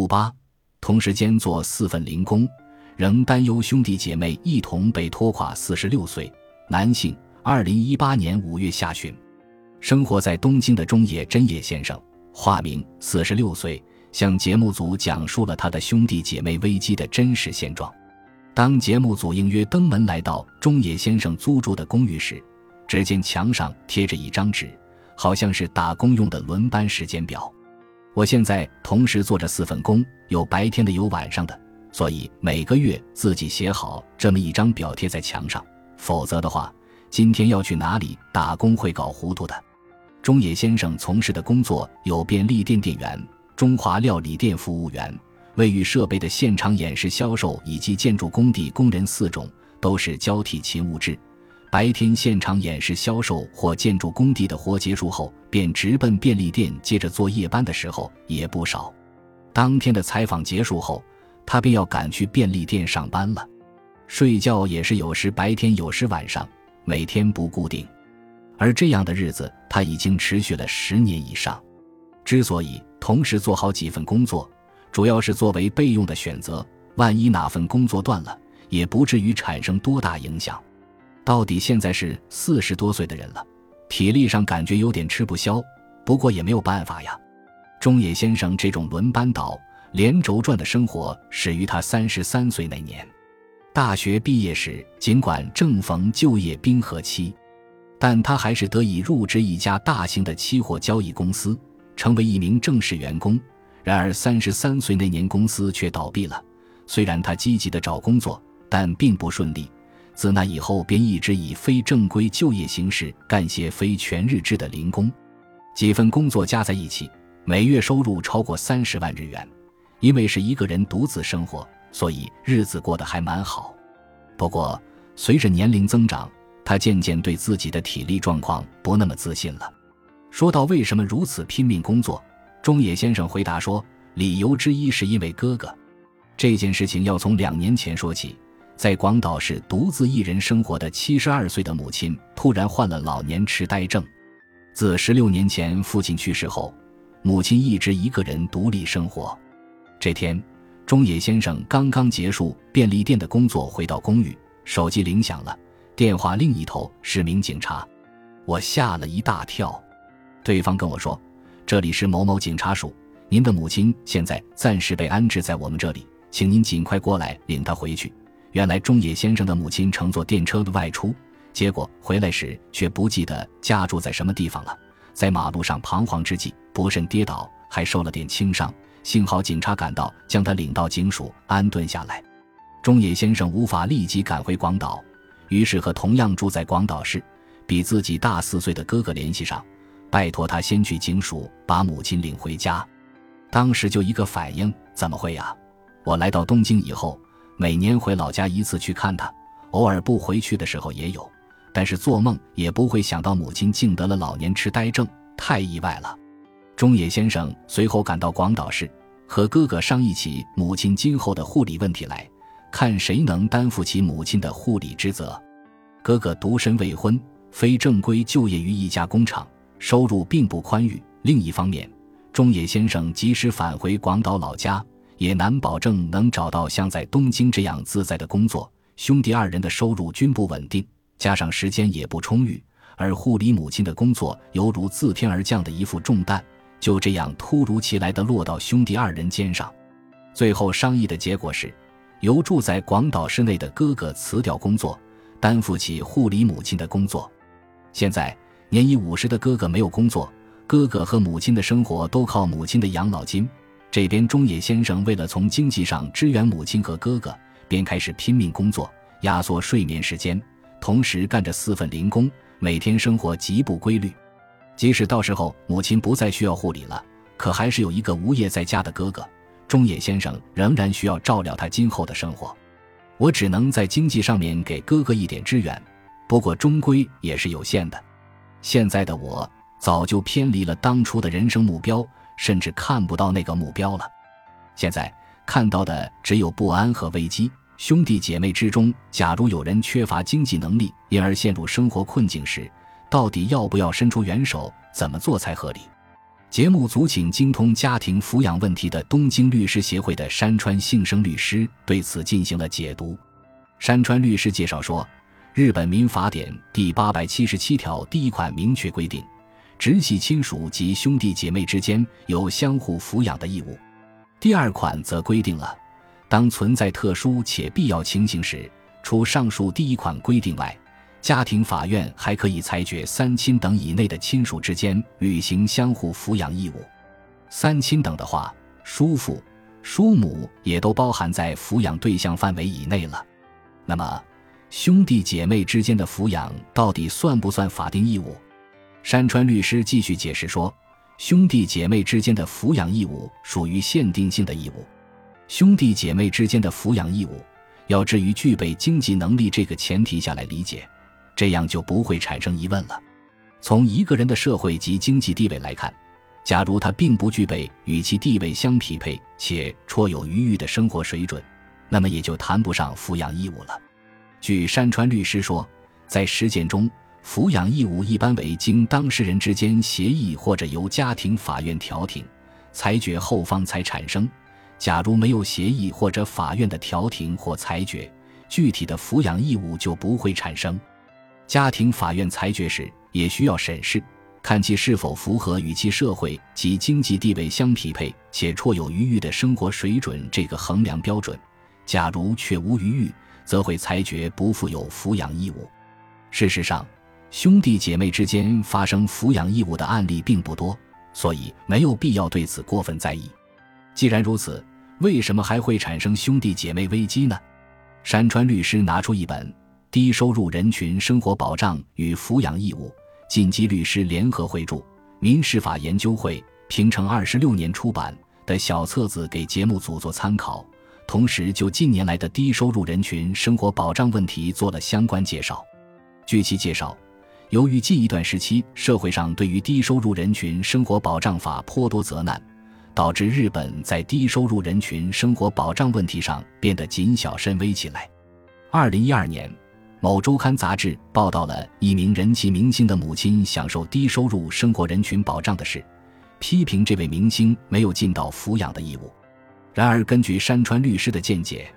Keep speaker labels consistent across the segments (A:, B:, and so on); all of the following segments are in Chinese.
A: 五八，同时间做四份零工，仍担忧兄弟姐妹一同被拖垮。四十六岁，男性，二零一八年五月下旬，生活在东京的中野真野先生，化名，四十六岁，向节目组讲述了他的兄弟姐妹危机的真实现状。当节目组应约登门来到中野先生租住的公寓时，只见墙上贴着一张纸，好像是打工用的轮班时间表。我现在同时做着四份工，有白天的，有晚上的，所以每个月自己写好这么一张表贴在墙上，否则的话，今天要去哪里打工会搞糊涂的。中野先生从事的工作有便利店店员、中华料理店服务员、卫浴设备的现场演示销售以及建筑工地工人四种，都是交替勤务制。白天现场演示销售或建筑工地的活结束后，便直奔便利店接着做夜班的时候也不少。当天的采访结束后，他便要赶去便利店上班了。睡觉也是有时白天，有时晚上，每天不固定。而这样的日子他已经持续了十年以上。之所以同时做好几份工作，主要是作为备用的选择，万一哪份工作断了，也不至于产生多大影响。到底现在是四十多岁的人了，体力上感觉有点吃不消，不过也没有办法呀。中野先生这种轮班倒、连轴转的生活始于他三十三岁那年。大学毕业时，尽管正逢就业冰河期，但他还是得以入职一家大型的期货交易公司，成为一名正式员工。然而，三十三岁那年公司却倒闭了。虽然他积极的找工作，但并不顺利。自那以后，便一直以非正规就业形式干些非全日制的零工，几份工作加在一起，每月收入超过三十万日元。因为是一个人独自生活，所以日子过得还蛮好。不过，随着年龄增长，他渐渐对自己的体力状况不那么自信了。说到为什么如此拼命工作，中野先生回答说，理由之一是因为哥哥。这件事情要从两年前说起。在广岛市独自一人生活的七十二岁的母亲突然患了老年痴呆症。自十六年前父亲去世后，母亲一直一个人独立生活。这天，中野先生刚刚结束便利店的工作，回到公寓，手机铃响了。电话另一头是名警察，我吓了一大跳。对方跟我说：“这里是某某警察署，您的母亲现在暂时被安置在我们这里，请您尽快过来领她回去。”原来中野先生的母亲乘坐电车外出，结果回来时却不记得家住在什么地方了，在马路上彷徨之际不慎跌倒，还受了点轻伤。幸好警察赶到，将他领到警署安顿下来。中野先生无法立即赶回广岛，于是和同样住在广岛市、比自己大四岁的哥哥联系上，拜托他先去警署把母亲领回家。当时就一个反应：怎么会呀？我来到东京以后。每年回老家一次去看他，偶尔不回去的时候也有，但是做梦也不会想到母亲竟得了老年痴呆症，太意外了。中野先生随后赶到广岛市，和哥哥商议起母亲今后的护理问题来，看谁能担负起母亲的护理职责。哥哥独身未婚，非正规就业于一家工厂，收入并不宽裕。另一方面，中野先生及时返回广岛老家。也难保证能找到像在东京这样自在的工作。兄弟二人的收入均不稳定，加上时间也不充裕，而护理母亲的工作犹如自天而降的一副重担，就这样突如其来的落到兄弟二人肩上。最后商议的结果是，由住在广岛市内的哥哥辞掉工作，担负起护理母亲的工作。现在年已五十的哥哥没有工作，哥哥和母亲的生活都靠母亲的养老金。这边中野先生为了从经济上支援母亲和哥哥，便开始拼命工作，压缩睡眠时间，同时干着四份零工，每天生活极不规律。即使到时候母亲不再需要护理了，可还是有一个无业在家的哥哥，中野先生仍然需要照料他今后的生活。我只能在经济上面给哥哥一点支援，不过终归也是有限的。现在的我早就偏离了当初的人生目标。甚至看不到那个目标了。现在看到的只有不安和危机。兄弟姐妹之中，假如有人缺乏经济能力，因而陷入生活困境时，到底要不要伸出援手？怎么做才合理？节目组请精通家庭抚养问题的东京律师协会的山川幸生律师对此进行了解读。山川律师介绍说，日本民法典第八百七十七条第一款明确规定，直系亲属及兄弟姐妹之间有相互抚养的义务。第二款则规定了，当存在特殊且必要情形时，除上述第一款规定外。家庭法院还可以裁决三亲等以内的亲属之间履行相互抚养义务。三亲等的话，叔父、叔母也都包含在抚养对象范围以内了。那么，兄弟姐妹之间的抚养到底算不算法定义务？山川律师继续解释说，兄弟姐妹之间的抚养义务属于限定性的义务。兄弟姐妹之间的抚养义务，要置于具备经济能力这个前提下来理解。这样就不会产生疑问了。从一个人的社会及经济地位来看，假如他并不具备与其地位相匹配且绰有余裕的生活水准，那么也就谈不上抚养义务了。据山川律师说，在实践中，抚养义务一般为经当事人之间协议或者由家庭法院调停裁决后方才产生。假如没有协议或者法院的调停或裁决，具体的抚养义务就不会产生。家庭法院裁决时，也需要审视，看其是否符合与其社会及经济地位相匹配且绰有余裕的生活水准这个衡量标准。假如却无余裕，则会裁决不负有抚养义务。事实上，兄弟姐妹之间发生抚养义务的案例并不多，所以没有必要对此过分在意。既然如此，为什么还会产生兄弟姐妹危机呢？山川律师拿出一本。低收入人群生活保障与抚养义务，晋级律师联合会著，民事法研究会平成二十六年出版的小册子给节目组做参考，同时就近年来的低收入人群生活保障问题做了相关介绍。据其介绍，由于近一段时期社会上对于低收入人群生活保障法颇多责难，导致日本在低收入人群生活保障问题上变得谨小慎微起来。二零一二年。某周刊杂志报道了一名人气明星的母亲享受低收入生活人群保障的事，批评这位明星没有尽到抚养的义务。然而，根据山川律师的见解，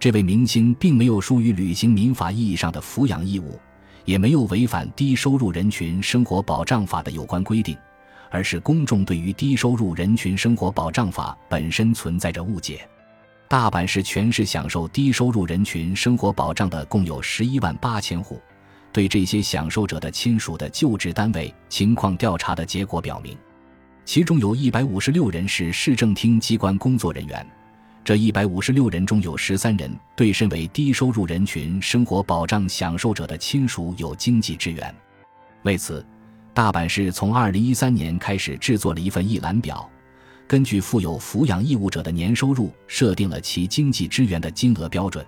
A: 这位明星并没有疏于履行民法意义上的抚养义务，也没有违反低收入人群生活保障法的有关规定，而是公众对于低收入人群生活保障法本身存在着误解。大阪市全市享受低收入人群生活保障的共有十一万八千户。对这些享受者的亲属的就职单位情况调查的结果表明，其中有一百五十六人是市政厅机关工作人员。这一百五十六人中有十三人对身为低收入人群生活保障享受者的亲属有经济支援。为此，大阪市从二零一三年开始制作了一份一览表。根据负有抚养义务者的年收入，设定了其经济支援的金额标准。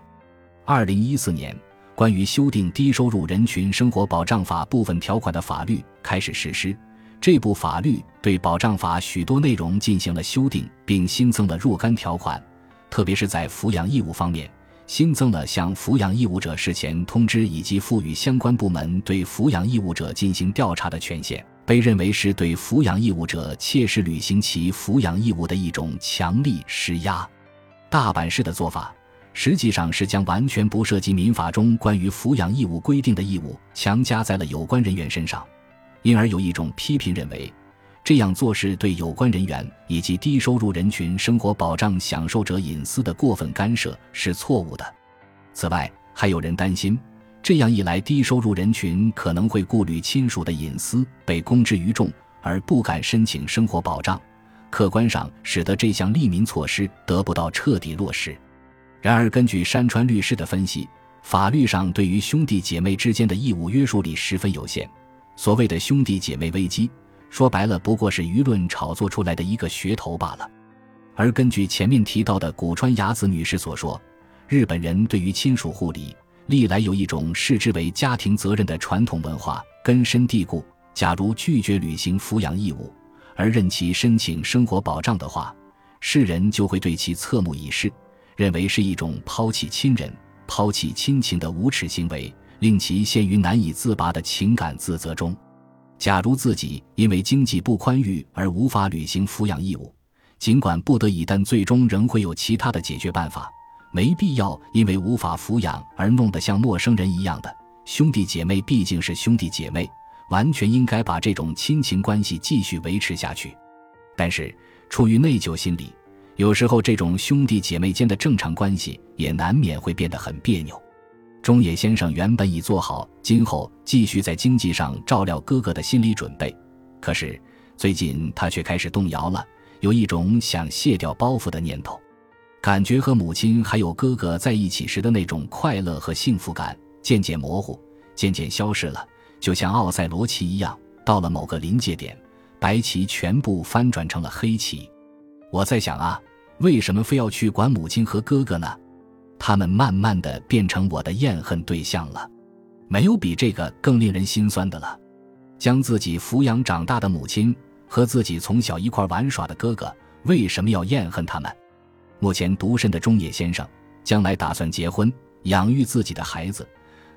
A: 二零一四年，关于修订低收入人群生活保障法部分条款的法律开始实施。这部法律对保障法许多内容进行了修订，并新增了若干条款，特别是在抚养义务方面，新增了向抚养义务者事前通知以及赋予相关部门对抚养义务者进行调查的权限。被认为是对抚养义务者切实履行其抚养义务的一种强力施压。大阪市的做法实际上是将完全不涉及民法中关于抚养义务规定的义务强加在了有关人员身上，因而有一种批评认为，这样做是对有关人员以及低收入人群生活保障享受者隐私的过分干涉是错误的。此外，还有人担心。这样一来，低收入人群可能会顾虑亲属的隐私被公之于众，而不敢申请生活保障，客观上使得这项利民措施得不到彻底落实。然而，根据山川律师的分析，法律上对于兄弟姐妹之间的义务约束力十分有限。所谓的兄弟姐妹危机，说白了不过是舆论炒作出来的一个噱头罢了。而根据前面提到的古川雅子女士所说，日本人对于亲属护理。历来有一种视之为家庭责任的传统文化根深蒂固。假如拒绝履行抚养义务，而任其申请生活保障的话，世人就会对其侧目以视，认为是一种抛弃亲人、抛弃亲情的无耻行为，令其陷于难以自拔的情感自责中。假如自己因为经济不宽裕而无法履行抚养义务，尽管不得已，但最终仍会有其他的解决办法。没必要因为无法抚养而弄得像陌生人一样的。兄弟姐妹毕竟是兄弟姐妹，完全应该把这种亲情关系继续维持下去。但是出于内疚心理，有时候这种兄弟姐妹间的正常关系也难免会变得很别扭。中野先生原本已做好今后继续在经济上照料哥哥的心理准备，可是最近他却开始动摇了，有一种想卸掉包袱的念头，感觉和母亲还有哥哥在一起时的那种快乐和幸福感渐渐模糊，渐渐消失了，就像奥赛罗棋一样，到了某个临界点，白棋全部翻转成了黑棋。我在想啊，为什么非要去管母亲和哥哥呢？他们慢慢的变成我的厌恨对象了，没有比这个更令人心酸的了。将自己抚养长大的母亲和自己从小一块玩耍的哥哥，为什么要厌恨他们？目前独身的中野先生，将来打算结婚，养育自己的孩子。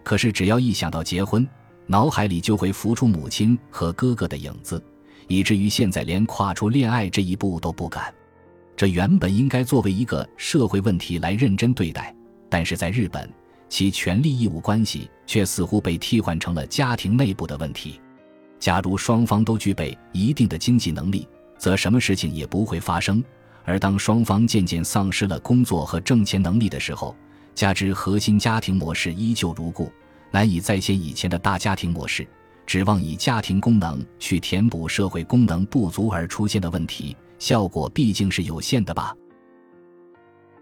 A: 可是只要一想到结婚，脑海里就会浮出母亲和哥哥的影子，以至于现在连跨出恋爱这一步都不敢。这原本应该作为一个社会问题来认真对待，但是在日本，其权利义务关系却似乎被替换成了家庭内部的问题。假如双方都具备一定的经济能力，则什么事情也不会发生；而当双方渐渐丧失了工作和挣钱能力的时候，加之核心家庭模式依旧如故，难以再现以前的大家庭模式，指望以家庭功能去填补社会功能不足而出现的问题。效果毕竟是有限的吧。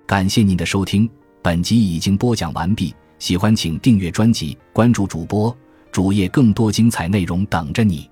A: 感谢您的收听，本集已经播讲完毕。喜欢请订阅专辑，关注主播主页，更多精彩内容等着你。